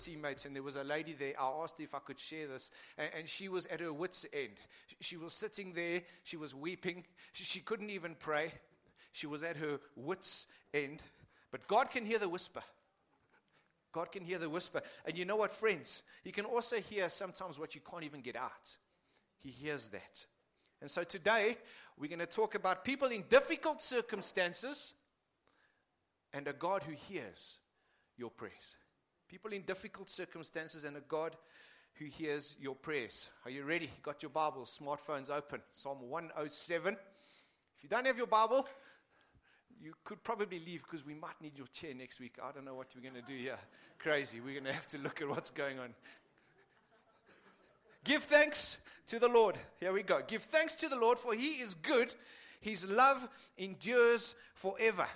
teammates, and there was a lady there. I asked if I could share this, and, and she was at her wits' end. She was sitting there, she was weeping, she, she couldn't even pray. She was at her wits' end. But God can hear the whisper. God can hear the whisper. And you know what, friends? He can also hear sometimes what you can't even get out. He hears that. And so today, we're going to talk about people in difficult circumstances and a God who hears your prayers. People in difficult circumstances and a God who hears your prayers. Are you ready? got your Bible, smartphones open. Psalm 107. If you don't have your Bible, you could probably leave because we might need your chair next week. I don't know what we're going to do here. Crazy. We're going to have to look at what's going on. Give thanks to the Lord. Here we go. Give thanks to the Lord, for he is good. His love endures forever.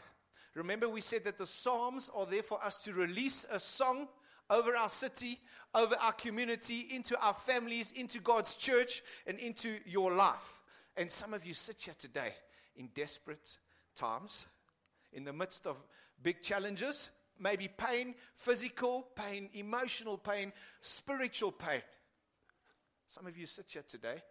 Remember, we said that the Psalms are there for us to release a song over our city, over our community, into our families, into God's church, and into your life. And some of you sit here today in desperate times, in the midst of big challenges, maybe pain, physical pain, emotional pain, spiritual pain. Some of you sit here today.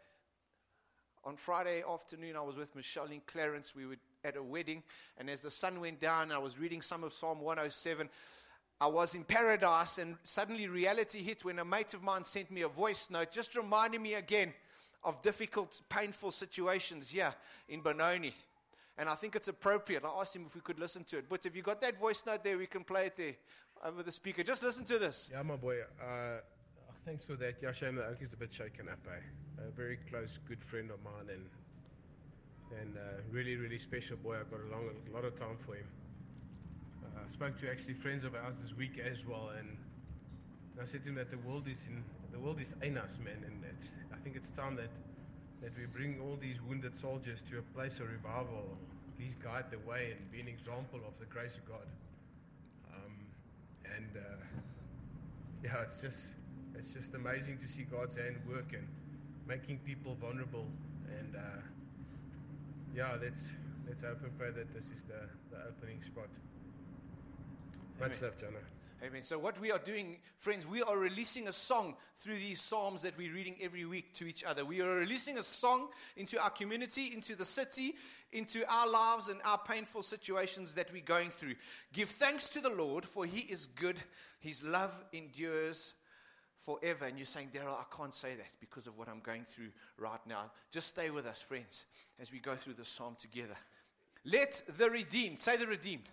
On Friday afternoon, I was with Michelle and Clarence. We were at a wedding, and as the sun went down, I was reading some of Psalm 107. I was in paradise, and suddenly reality hit when a mate of mine sent me a voice note, just reminding me again of difficult, painful situations here in Benoni. And I think it's appropriate. I asked him if we could listen to it. But if you got that voice note there, we can play it there over the speaker. Just listen to this. Yeah, my boy. Uh, thanks for that. Yeah, shame that is a bit shaken up. Eh? A very close, good friend of mine, and and uh, really, really special boy. I've got a, long, a lot of time for him. Uh, I spoke to actually friends of ours this week as well, and I said to him that the world is in the world is in us, man, and I think it's time that that we bring all these wounded soldiers to a place of revival. Please guide the way and be an example of the grace of God. Um, and uh, yeah, it's just it's just amazing to see God's hand work and making people vulnerable. And uh, yeah, let's let's hope and pray that this is the, the opening spot. Much love, Jonah. Amen. So, what we are doing, friends, we are releasing a song through these Psalms that we're reading every week to each other. We are releasing a song into our community, into the city, into our lives and our painful situations that we're going through. Give thanks to the Lord, for He is good. His love endures forever. And you're saying, Daryl, I can't say that because of what I'm going through right now. Just stay with us, friends, as we go through the psalm together. Let the redeemed, say the redeemed.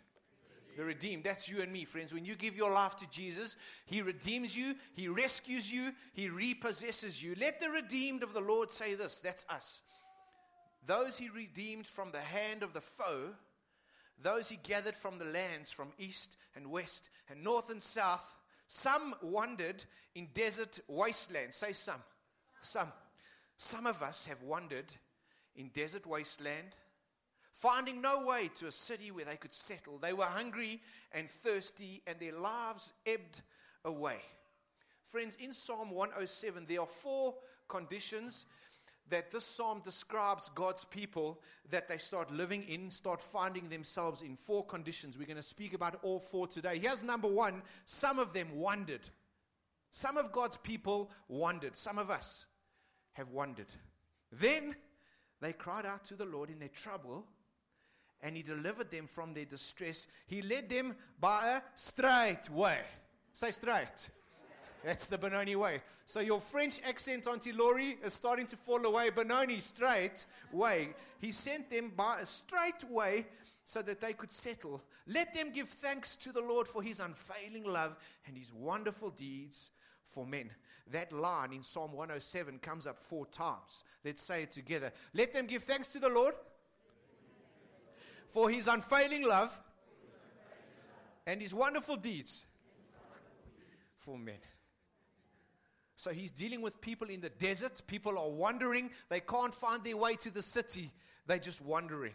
The redeemed, that's you and me, friends. When you give your life to Jesus, He redeems you, He rescues you, He repossesses you. Let the redeemed of the Lord say this that's us. Those He redeemed from the hand of the foe, those He gathered from the lands from east and west and north and south, some wandered in desert wastelands. Say some. Some. Some of us have wandered in desert wasteland finding no way to a city where they could settle. They were hungry and thirsty, and their lives ebbed away. Friends, in Psalm 107, there are four conditions that this psalm describes God's people that they start living in, start finding themselves in. Four conditions. We're going to speak about all four today. Here's number one some of them wandered. Some of God's people wandered. Some of us have wandered. Then they cried out to the Lord in their trouble and he delivered them from their distress. He led them by a straight way. Say straight. That's the Benoni way. So your French accent, Auntie Laurie, is starting to fall away. Benoni, straight way. He sent them by a straight way so that they could settle. Let them give thanks to the Lord for his unfailing love and his wonderful deeds for men. That line in Psalm 107 comes up four times. Let's say it together. Let them give thanks to the Lord for his unfailing love and his wonderful deeds for men. So he's dealing with people in the desert. People are wandering. They can't find their way to the city. They're just wandering.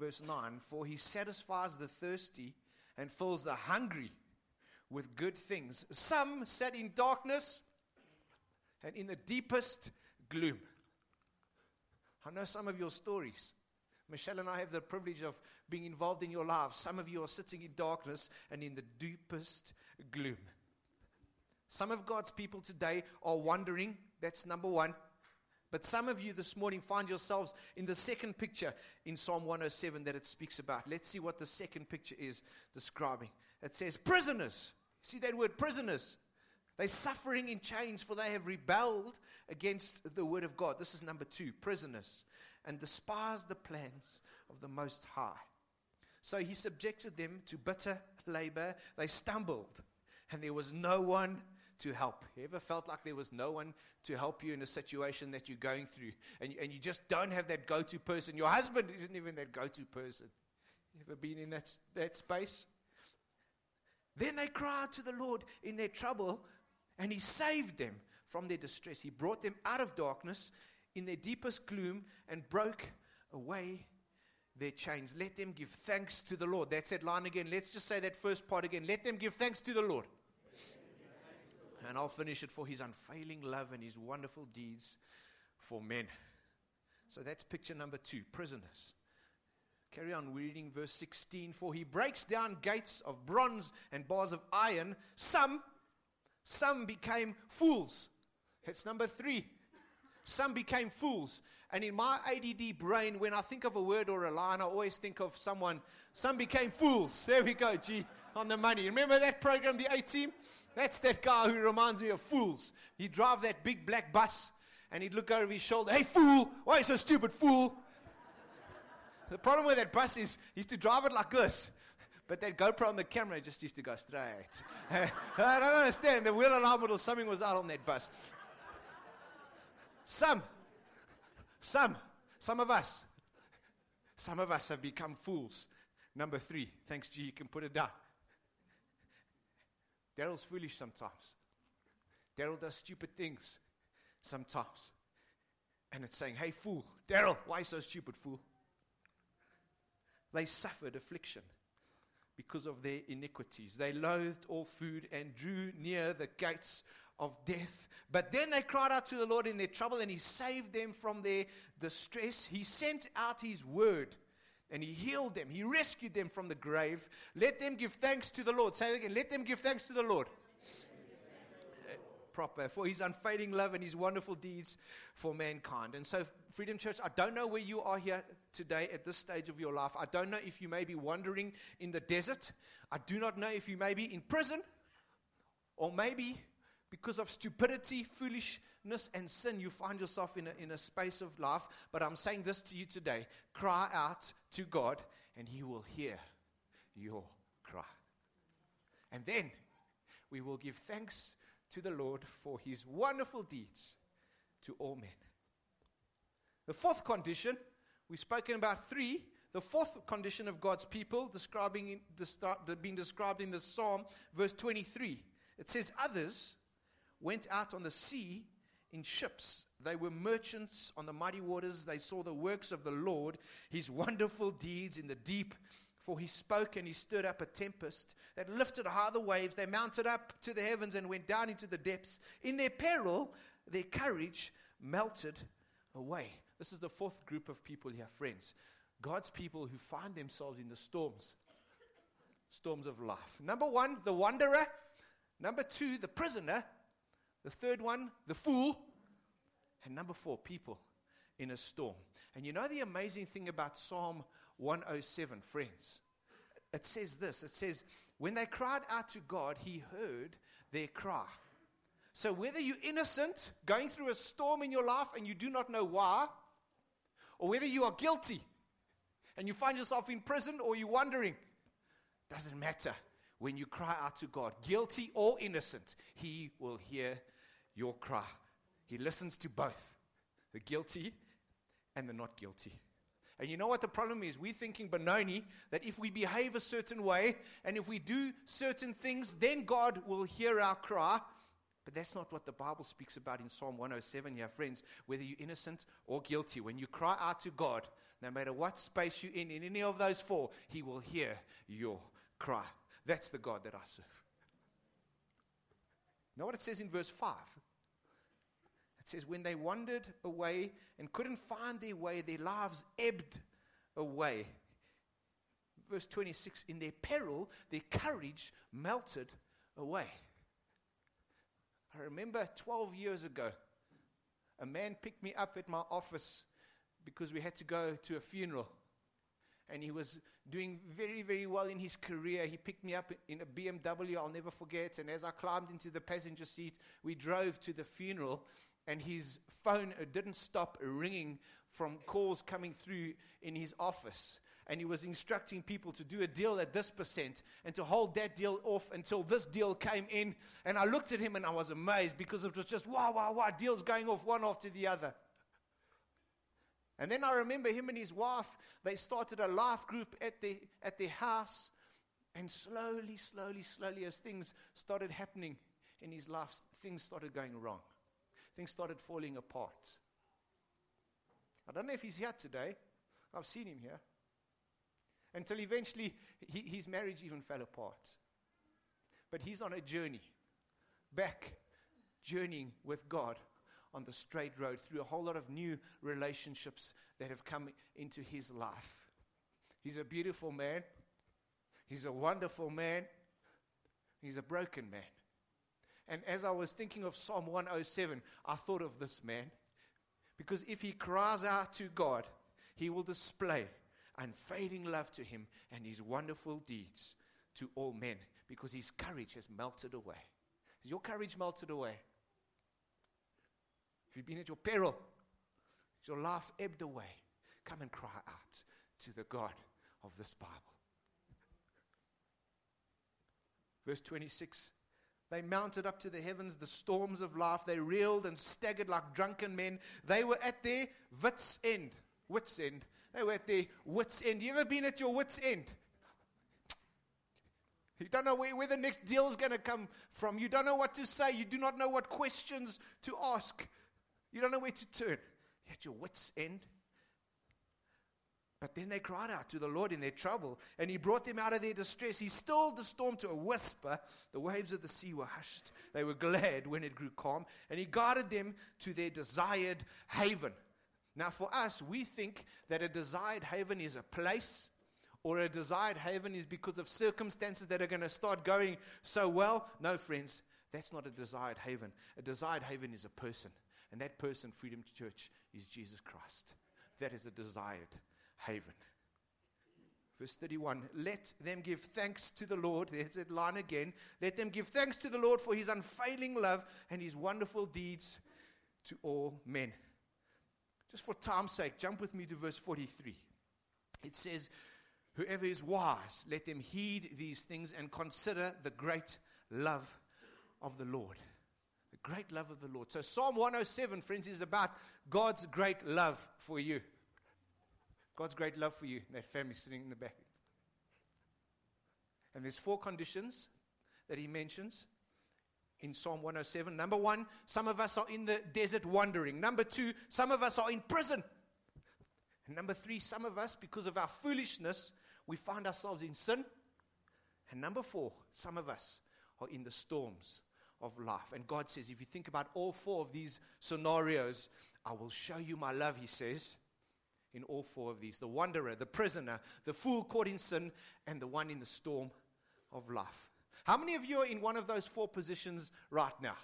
Verse 9 For he satisfies the thirsty and fills the hungry with good things. Some sat in darkness and in the deepest gloom. I know some of your stories. Michelle and I have the privilege of being involved in your lives. Some of you are sitting in darkness and in the deepest gloom. Some of God's people today are wondering. That's number one. But some of you this morning find yourselves in the second picture in Psalm 107 that it speaks about. Let's see what the second picture is describing. It says, Prisoners. See that word, prisoners. They're suffering in chains, for they have rebelled against the word of God. This is number two prisoners, and despised the plans of the Most High. So he subjected them to bitter labor. They stumbled, and there was no one to help. You ever felt like there was no one to help you in a situation that you're going through, and, and you just don't have that go to person? Your husband isn't even that go to person. You ever been in that, that space? Then they cried to the Lord in their trouble, and He saved them from their distress. He brought them out of darkness in their deepest gloom and broke away their chains. Let them give thanks to the Lord. That's that line again. Let's just say that first part again. Let them give thanks to the Lord. And I'll finish it for his unfailing love and his wonderful deeds for men. So that's picture number two prisoners. Carry on reading verse 16. For he breaks down gates of bronze and bars of iron. Some, some became fools. That's number three. Some became fools. And in my ADD brain, when I think of a word or a line, I always think of someone. Some became fools. There we go, G, on the money. Remember that program, the A team? That's that guy who reminds me of fools. He'd drive that big black bus and he'd look over his shoulder. Hey, fool! Why are you so stupid, fool? The problem with that bus is he used to drive it like this. But that GoPro on the camera just used to go straight. I don't understand. The wheel alarm or something was out on that bus. Some, some, some of us, some of us have become fools. Number three, thanks, G, you can put it down. Daryl's foolish sometimes. Daryl does stupid things sometimes. And it's saying, hey, fool, Daryl, why so stupid, fool? They suffered affliction because of their iniquities. They loathed all food and drew near the gates of death. But then they cried out to the Lord in their trouble, and He saved them from their distress. He sent out His word. And he healed them. He rescued them from the grave. Let them give thanks to the Lord. Say it again. Let them give thanks to the Lord. Uh, proper for his unfailing love and his wonderful deeds for mankind. And so, Freedom Church, I don't know where you are here today at this stage of your life. I don't know if you may be wandering in the desert. I do not know if you may be in prison or maybe because of stupidity, foolishness, and sin, you find yourself in a, in a space of life. But I'm saying this to you today cry out to God, and He will hear your cry. And then we will give thanks to the Lord for His wonderful deeds to all men. The fourth condition, we've spoken about three. The fourth condition of God's people, describing, being described in the Psalm, verse 23. It says, Others went out on the sea in ships. They were merchants on the mighty waters. They saw the works of the Lord, his wonderful deeds in the deep. For he spoke and he stirred up a tempest that lifted high the waves. They mounted up to the heavens and went down into the depths. In their peril, their courage melted away. This is the fourth group of people here, friends. God's people who find themselves in the storms, storms of life. Number one, the wanderer. Number two, the prisoner. The third one, the fool. And number four, people in a storm. And you know the amazing thing about Psalm 107, friends? It says this it says, When they cried out to God, he heard their cry. So whether you're innocent, going through a storm in your life and you do not know why, or whether you are guilty and you find yourself in prison or you're wondering, doesn't matter. When you cry out to God, guilty or innocent, He will hear your cry. He listens to both the guilty and the not guilty. And you know what the problem is? We're thinking, Benoni, that if we behave a certain way and if we do certain things, then God will hear our cry. But that's not what the Bible speaks about in Psalm 107 here, friends. Whether you're innocent or guilty, when you cry out to God, no matter what space you're in, in any of those four, He will hear your cry. That's the God that I serve. Know what it says in verse 5? It says, When they wandered away and couldn't find their way, their lives ebbed away. Verse 26 In their peril, their courage melted away. I remember 12 years ago, a man picked me up at my office because we had to go to a funeral. And he was doing very, very well in his career. He picked me up in a BMW, I'll never forget. And as I climbed into the passenger seat, we drove to the funeral. And his phone didn't stop ringing from calls coming through in his office and he was instructing people to do a deal at this percent and to hold that deal off until this deal came in. And I looked at him and I was amazed because it was just wow, wow, wow, deals going off one after the other. And then I remember him and his wife, they started a life group at the, at their house. And slowly, slowly, slowly, as things started happening in his life, things started going wrong. Things started falling apart. I don't know if he's here today. I've seen him here until eventually he, his marriage even fell apart. But he's on a journey back, journeying with God on the straight road through a whole lot of new relationships that have come into his life. He's a beautiful man. He's a wonderful man. He's a broken man. And as I was thinking of Psalm 107, I thought of this man. Because if he cries out to God, he will display unfading love to him and his wonderful deeds to all men because his courage has melted away. Has your courage melted away? Have you've been at your peril, has your life ebbed away, come and cry out to the God of this Bible. Verse 26 They mounted up to the heavens, the storms of life. They reeled and staggered like drunken men. They were at their wits' end. Wits' end. They were at their wits' end. You ever been at your wits' end? You don't know where, where the next deal is going to come from. You don't know what to say. You do not know what questions to ask. You don't know where to turn. You're at your wits' end. But then they cried out to the Lord in their trouble, and He brought them out of their distress. He stilled the storm to a whisper. The waves of the sea were hushed. They were glad when it grew calm, and He guided them to their desired haven. Now, for us, we think that a desired haven is a place, or a desired haven is because of circumstances that are going to start going so well. No, friends, that's not a desired haven. A desired haven is a person, and that person, Freedom Church, is Jesus Christ. That is a desired haven. Verse 31 Let them give thanks to the Lord. There's that line again. Let them give thanks to the Lord for his unfailing love and his wonderful deeds to all men. Just for time's sake, jump with me to verse 43. It says, Whoever is wise, let them heed these things and consider the great love of the Lord. The great love of the Lord. So, Psalm 107, friends, is about God's great love for you. God's great love for you. That family sitting in the back. And there's four conditions that he mentions in Psalm 107. Number one, some of us are in the desert wandering. Number two, some of us are in prison. And number three, some of us, because of our foolishness, we find ourselves in sin. And number four, some of us are in the storms of life. And God says, if you think about all four of these scenarios, I will show you my love, He says, in all four of these the wanderer, the prisoner, the fool caught in sin, and the one in the storm of life. How many of you are in one of those four positions right now?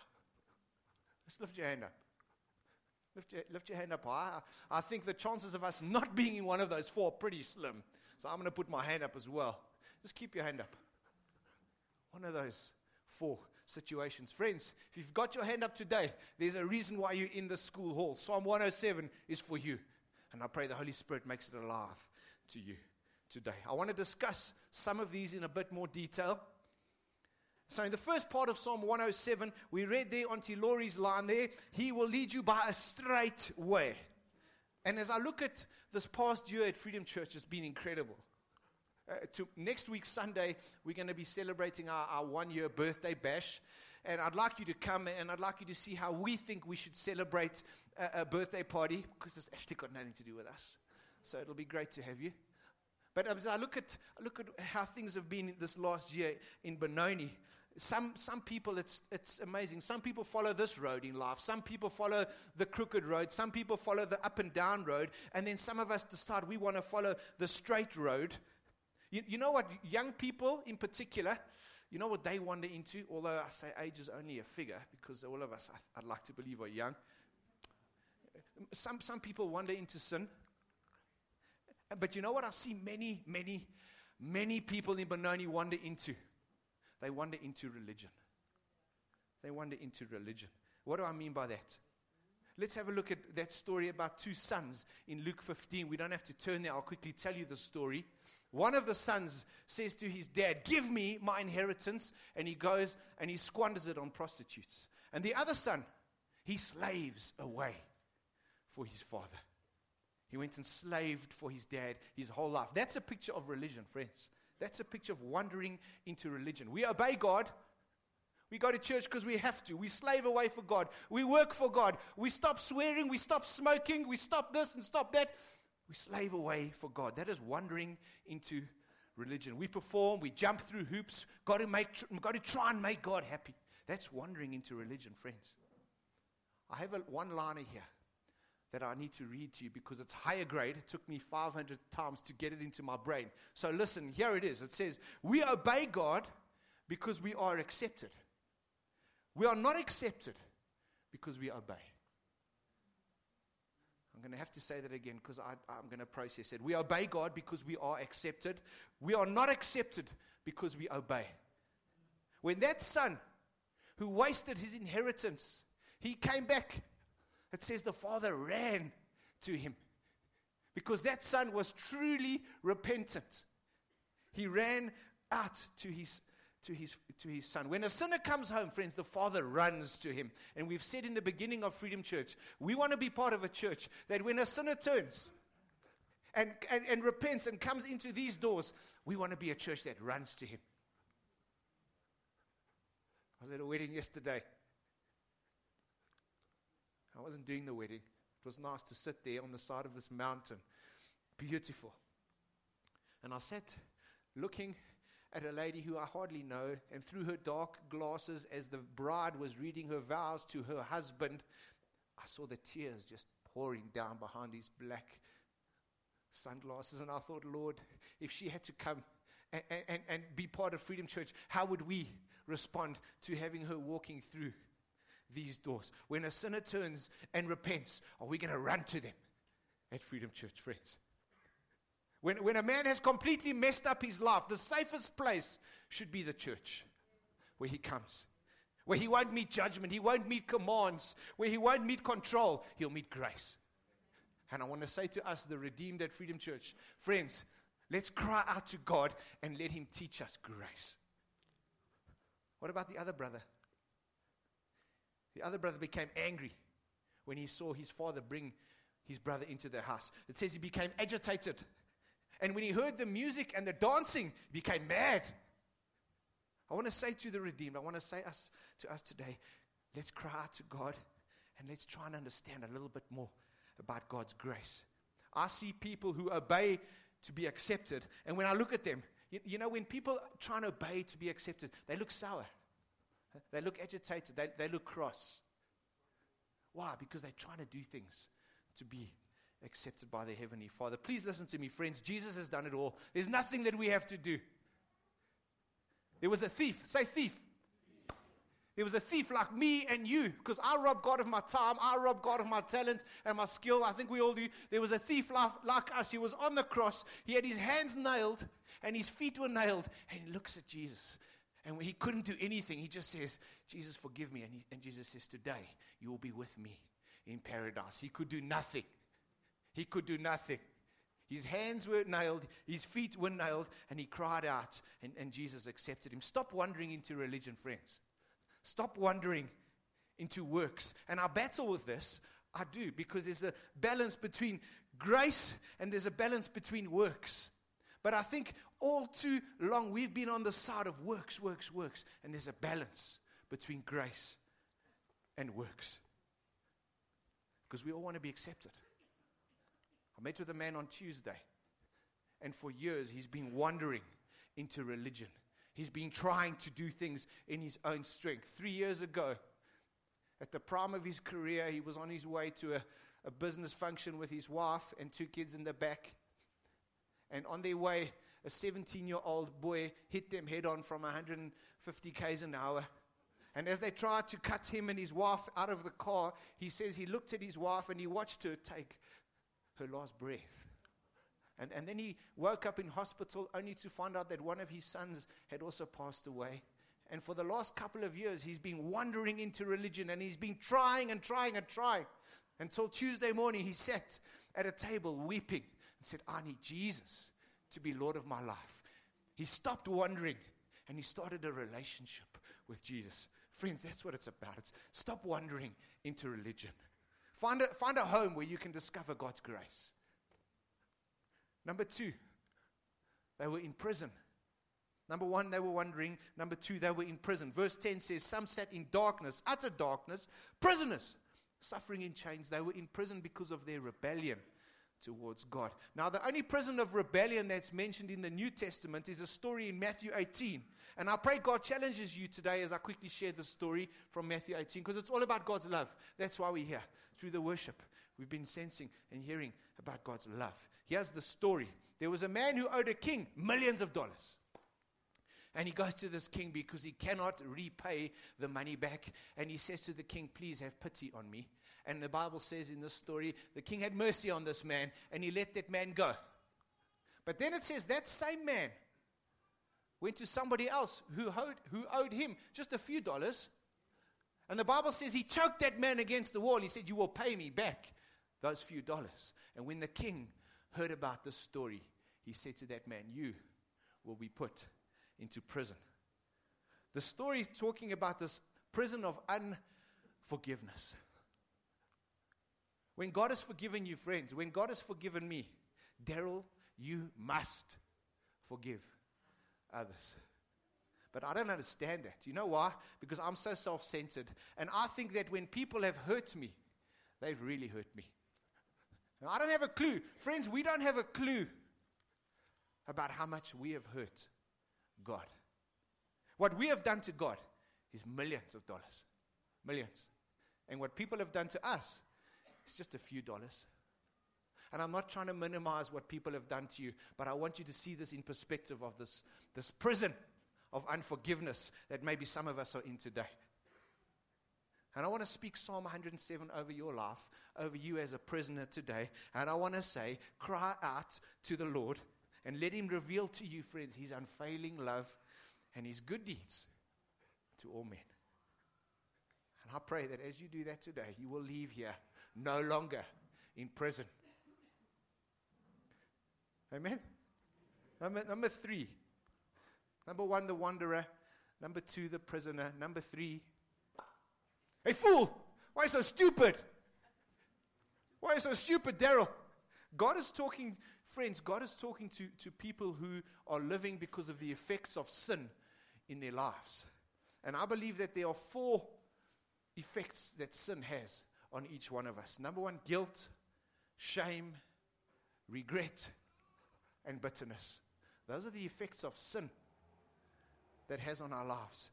Just lift your hand up. Lift your, lift your hand up high. I think the chances of us not being in one of those four are pretty slim. So I'm going to put my hand up as well. Just keep your hand up. One of those four situations. Friends, if you've got your hand up today, there's a reason why you're in the school hall. Psalm 107 is for you. And I pray the Holy Spirit makes it alive to you today. I want to discuss some of these in a bit more detail. So, in the first part of Psalm 107, we read there on Laurie's line there, He will lead you by a straight way. And as I look at this past year at Freedom Church, it's been incredible. Uh, to next week, Sunday, we're going to be celebrating our, our one year birthday bash. And I'd like you to come and I'd like you to see how we think we should celebrate a, a birthday party because it's actually got nothing to do with us. So it'll be great to have you. But um, as I look at, look at how things have been this last year in Benoni, some, some people, it's, it's amazing. Some people follow this road in life. Some people follow the crooked road. Some people follow the up and down road. And then some of us decide we want to follow the straight road. You, you know what? Young people in particular, You know what they wander into? Although I say age is only a figure because all of us, I, would like to believe, are young. Some, some people wander into sin. But you know what I see many, many, many people in Benoni wander into? They wander into religion. They wander into religion. What do I mean by that? Let's have a look at that story about two sons in Luke 15. We don't have to turn there, I'll quickly tell you the story. One of the sons says to his dad, Give me my inheritance. And he goes and he squanders it on prostitutes. And the other son, he slaves away for his father. He went and slaved for his dad his whole life. That's a picture of religion, friends. That's a picture of wandering into religion. We obey God. We go to church because we have to. We slave away for God. We work for God. We stop swearing. We stop smoking. We stop this and stop that. We slave away for God. That is wandering into religion. We perform. We jump through hoops. Got to, make, got to try and make God happy. That's wandering into religion, friends. I have a one liner here that I need to read to you because it's higher grade. It took me 500 times to get it into my brain. So listen, here it is. It says, We obey God because we are accepted. We are not accepted because we obey. I'm going to have to say that again because I'm going to process it. We obey God because we are accepted. We are not accepted because we obey. When that son who wasted his inheritance, he came back it says the father ran to him because that son was truly repentant. He ran out to his, to his, to his son. When a sinner comes home, friends, the father runs to him. And we've said in the beginning of Freedom Church, we want to be part of a church that when a sinner turns and, and, and repents and comes into these doors, we want to be a church that runs to him. I was at a wedding yesterday. I wasn't doing the wedding. It was nice to sit there on the side of this mountain. Beautiful. And I sat looking at a lady who I hardly know, and through her dark glasses, as the bride was reading her vows to her husband, I saw the tears just pouring down behind his black sunglasses. And I thought, Lord, if she had to come and, and, and be part of Freedom Church, how would we respond to having her walking through these doors. When a sinner turns and repents, are we going to run to them at Freedom Church, friends? When, when a man has completely messed up his life, the safest place should be the church where he comes. Where he won't meet judgment, he won't meet commands, where he won't meet control, he'll meet grace. And I want to say to us, the redeemed at Freedom Church, friends, let's cry out to God and let him teach us grace. What about the other brother? The other brother became angry when he saw his father bring his brother into the house. It says he became agitated. And when he heard the music and the dancing, he became mad. I want to say to the redeemed, I want to say us, to us today, let's cry out to God and let's try and understand a little bit more about God's grace. I see people who obey to be accepted, and when I look at them, you, you know, when people try and obey to be accepted, they look sour. They look agitated. They, they look cross. Why? Because they're trying to do things to be accepted by the Heavenly Father. Please listen to me, friends. Jesus has done it all. There's nothing that we have to do. There was a thief. Say thief. There was a thief like me and you, because I rob God of my time, I rob God of my talent and my skill. I think we all do. There was a thief like, like us. He was on the cross. He had his hands nailed and his feet were nailed. And he looks at Jesus and he couldn't do anything. He just says, Jesus, forgive me. And, he, and Jesus says, Today you will be with me in paradise. He could do nothing. He could do nothing. His hands were nailed, his feet were nailed, and he cried out, and, and Jesus accepted him. Stop wandering into religion, friends. Stop wandering into works. And I battle with this. I do, because there's a balance between grace and there's a balance between works. But I think all too long we've been on the side of works, works, works, and there's a balance between grace and works. Because we all want to be accepted. I met with a man on Tuesday, and for years he's been wandering into religion. He's been trying to do things in his own strength. Three years ago, at the prime of his career, he was on his way to a, a business function with his wife and two kids in the back. And on their way a 17 year old boy hit them head on from 150 k's an hour. And as they tried to cut him and his wife out of the car, he says he looked at his wife and he watched her take her last breath. And, and then he woke up in hospital only to find out that one of his sons had also passed away. And for the last couple of years, he's been wandering into religion and he's been trying and trying and trying until Tuesday morning he sat at a table weeping and said, I need Jesus to be Lord of my life. He stopped wandering and he started a relationship with Jesus. Friends, that's what it's about. It's stop wandering into religion. Find a, find a home where you can discover God's grace. Number two, they were in prison. Number one, they were wandering. Number two, they were in prison. Verse 10 says, Some sat in darkness, utter darkness, prisoners, suffering in chains. They were in prison because of their rebellion towards God. Now, the only prison of rebellion that's mentioned in the New Testament is a story in Matthew 18. And I pray God challenges you today as I quickly share the story from Matthew 18 because it's all about God's love. That's why we're here. Through the worship, we've been sensing and hearing about God's love. Here's the story there was a man who owed a king millions of dollars. And he goes to this king because he cannot repay the money back. And he says to the king, Please have pity on me. And the Bible says in this story, the king had mercy on this man and he let that man go. But then it says that same man went to somebody else who owed, who owed him just a few dollars. And the Bible says he choked that man against the wall. He said, You will pay me back those few dollars. And when the king heard about this story, he said to that man, You will be put into prison. The story is talking about this prison of unforgiveness. When God has forgiven you, friends, when God has forgiven me, Daryl, you must forgive others. But I don't understand that. You know why? Because I'm so self centered. And I think that when people have hurt me, they've really hurt me. I don't have a clue. Friends, we don't have a clue about how much we have hurt God. What we have done to God is millions of dollars. Millions. And what people have done to us it's just a few dollars. And I'm not trying to minimize what people have done to you, but I want you to see this in perspective of this, this prison of unforgiveness that maybe some of us are in today. And I want to speak Psalm 107 over your life, over you as a prisoner today. And I want to say, cry out to the Lord and let Him reveal to you, friends, His unfailing love and His good deeds to all men. And I pray that as you do that today, you will leave here no longer in prison. Amen? Number, number three. Number one, the wanderer. Number two, the prisoner. Number three, a fool. Why so stupid? Why so stupid, Daryl? God is talking, friends, God is talking to, to people who are living because of the effects of sin in their lives. And I believe that there are four effects that sin has on each one of us. Number one, guilt, shame, regret, and bitterness. Those are the effects of sin that has on our lives.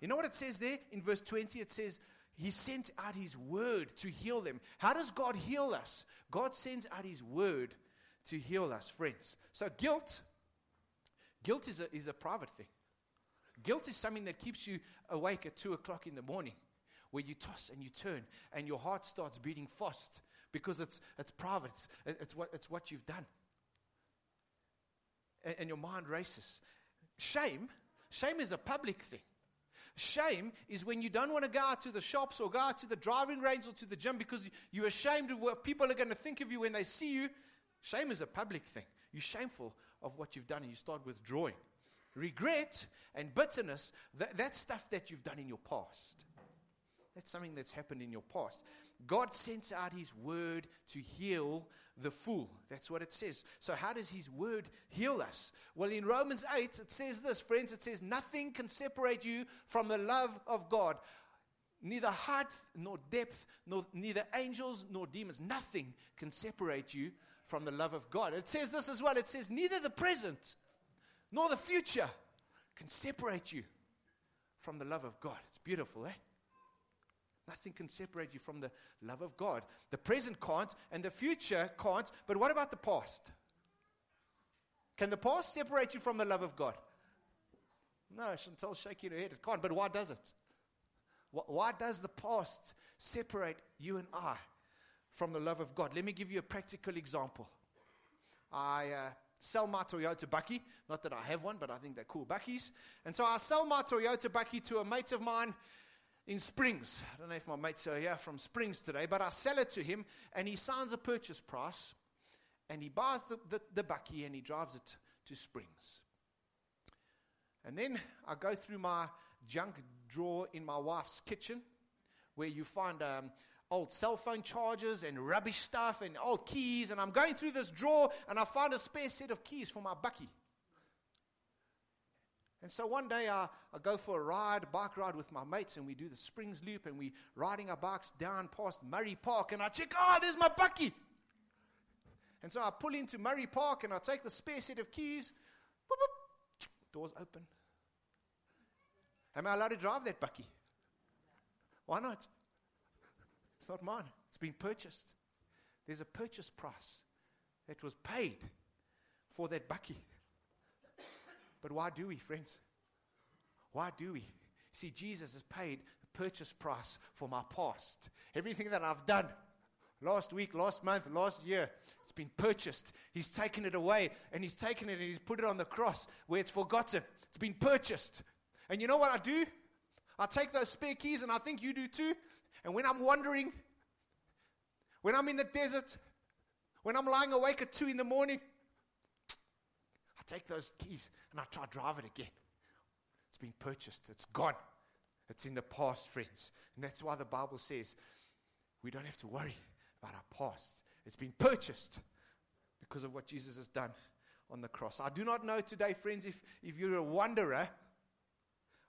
You know what it says there in verse 20? It says, He sent out His word to heal them. How does God heal us? God sends out His word to heal us, friends. So, guilt, guilt is a, is a private thing. Guilt is something that keeps you awake at 2 o'clock in the morning where you toss and you turn and your heart starts beating fast because it's, it's private, it's, it's, what, it's what you've done. And, and your mind races. Shame, shame is a public thing. Shame is when you don't want to go out to the shops or go out to the driving range or to the gym because you're ashamed of what people are going to think of you when they see you. Shame is a public thing. You're shameful of what you've done and you start withdrawing. Regret and bitterness, that, that's stuff that you've done in your past. That's something that's happened in your past. God sends out His word to heal the fool. That's what it says. So, how does His word heal us? Well, in Romans 8, it says this, friends it says, Nothing can separate you from the love of God. Neither height nor depth, nor neither angels nor demons, nothing can separate you from the love of God. It says this as well. It says, Neither the present nor the future can separate you from the love of God. It's beautiful, eh? Nothing can separate you from the love of God. The present can't, and the future can't, but what about the past? Can the past separate you from the love of God? No, Chantal's shaking her head. It can't. But why does it? Why does the past separate you and I from the love of God? Let me give you a practical example. I uh, sell my Toyota Bakkie. Not that I have one, but I think they're cool Bakkies. And so I sell my Toyota Bakkie to a mate of mine in Springs. I don't know if my mates are here from Springs today, but I sell it to him and he signs a purchase price and he buys the, the, the Bakkie and he drives it to Springs. And then I go through my junk drawer in my wife's kitchen where you find um, old cell phone chargers and rubbish stuff and old keys. And I'm going through this drawer and I find a spare set of keys for my Bakkie. And so one day I, I go for a ride, bike ride with my mates, and we do the Springs Loop, and we're riding our bikes down past Murray Park, and I check, oh, there's my Bakkie. And so I pull into Murray Park, and I take the spare set of keys. Boop, boop, doors open. Am I allowed to drive that Bakkie? Why not? It's not mine. It's been purchased. There's a purchase price that was paid for that Bakkie. But why do we, friends? Why do we? See, Jesus has paid the purchase price for my past. Everything that I've done last week, last month, last year, it's been purchased. He's taken it away and He's taken it and He's put it on the cross where it's forgotten. It's been purchased. And you know what I do? I take those spare keys, and I think you do too. And when I'm wandering, when I'm in the desert, when I'm lying awake at 2 in the morning, take those keys and I try to drive it again. It's been purchased, it's gone. It's in the past, friends. And that's why the Bible says we don't have to worry about our past. It's been purchased because of what Jesus has done on the cross. I do not know today, friends, if, if you're a wanderer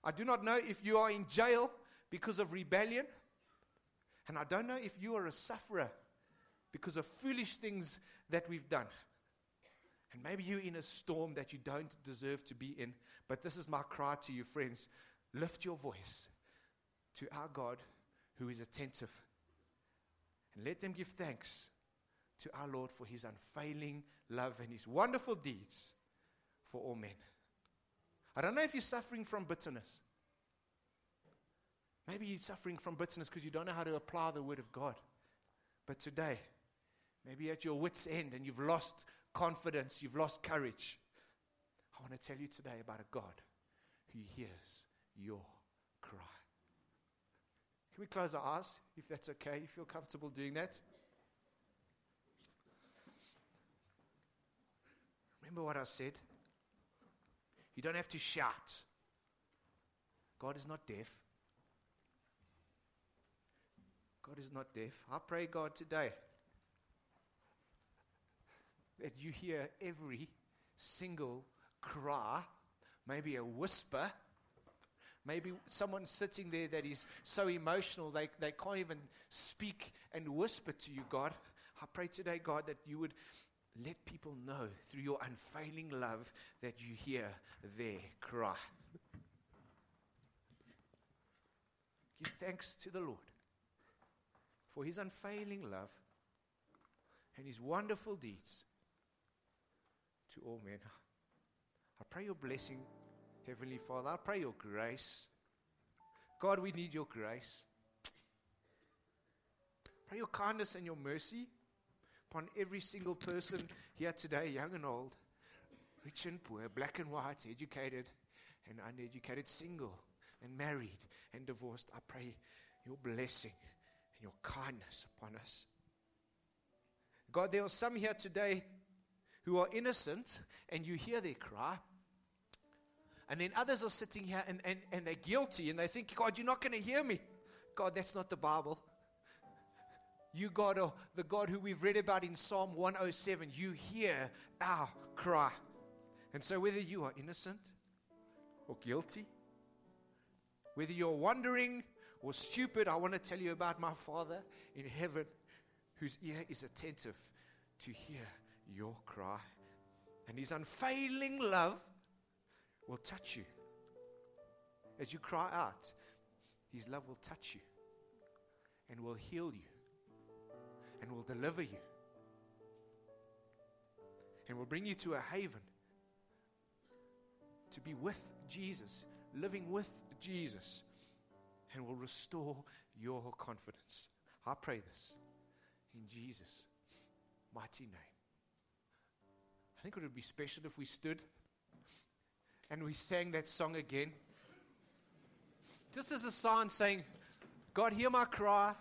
I do not know if you are in jail because of rebellion. And I don't know if you are a sufferer because of foolish things that we've done. And maybe you're in a storm that you don't deserve to be in. But this is my cry to you, friends. Lift your voice to our God who is attentive. And let them give thanks to our Lord for his unfailing love and his wonderful deeds for all men. I don't know if you're suffering from bitterness. Maybe you're suffering from bitterness because you don't know how to apply the Word of God. But today, maybe at your wits' end and you've lost confidence, you've lost courage. I want to tell you today about a God who hears your cry. Can we close our eyes if that's okay? If You feel comfortable doing that? Remember what I said? You don't have to shout. God is not deaf. God is not deaf. I pray, God, today that you hear every single cry, maybe a whisper. Maybe someone sitting there that is so emotional they, they can't even speak and whisper to you, God. I pray today, God, that you would let people know through your unfailing love that you hear their cry. Give thanks to the Lord for his unfailing love and his wonderful deeds to all men. I pray your blessing, Heavenly Father. I pray your grace. God, we need your grace. Pray your kindness and your mercy upon every single person here today, young and old, rich and poor, black and white, educated and uneducated, single and married and divorced. I pray your blessing and your kindness upon us. God, there are some here today who are innocent and you hear their cry. And then others are sitting here and, and, and they're guilty and they think, God, you're not going to hear me. God, that's not the Bible. You, God, are the God who we've read about in Psalm 107. You hear our cry. And so, whether you are innocent or guilty, whether you're wandering or stupid, I want to tell you about my Father in heaven whose ear is attentive to hear your cry. And his unfailing love will touch you. As you cry out, his love will touch you and will heal you and will deliver you and will bring you to a haven to be with Jesus, living with Jesus, and will restore your confidence. I pray this in Jesus' mighty name. I think it would be special if we stood and we sang that song again. Just as a sign saying, God, hear my cry.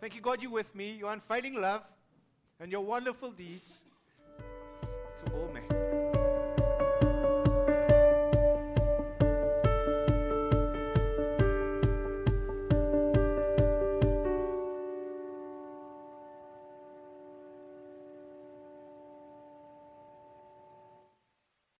Thank you, God, you're with me, your unfailing love, and your wonderful deeds to all men.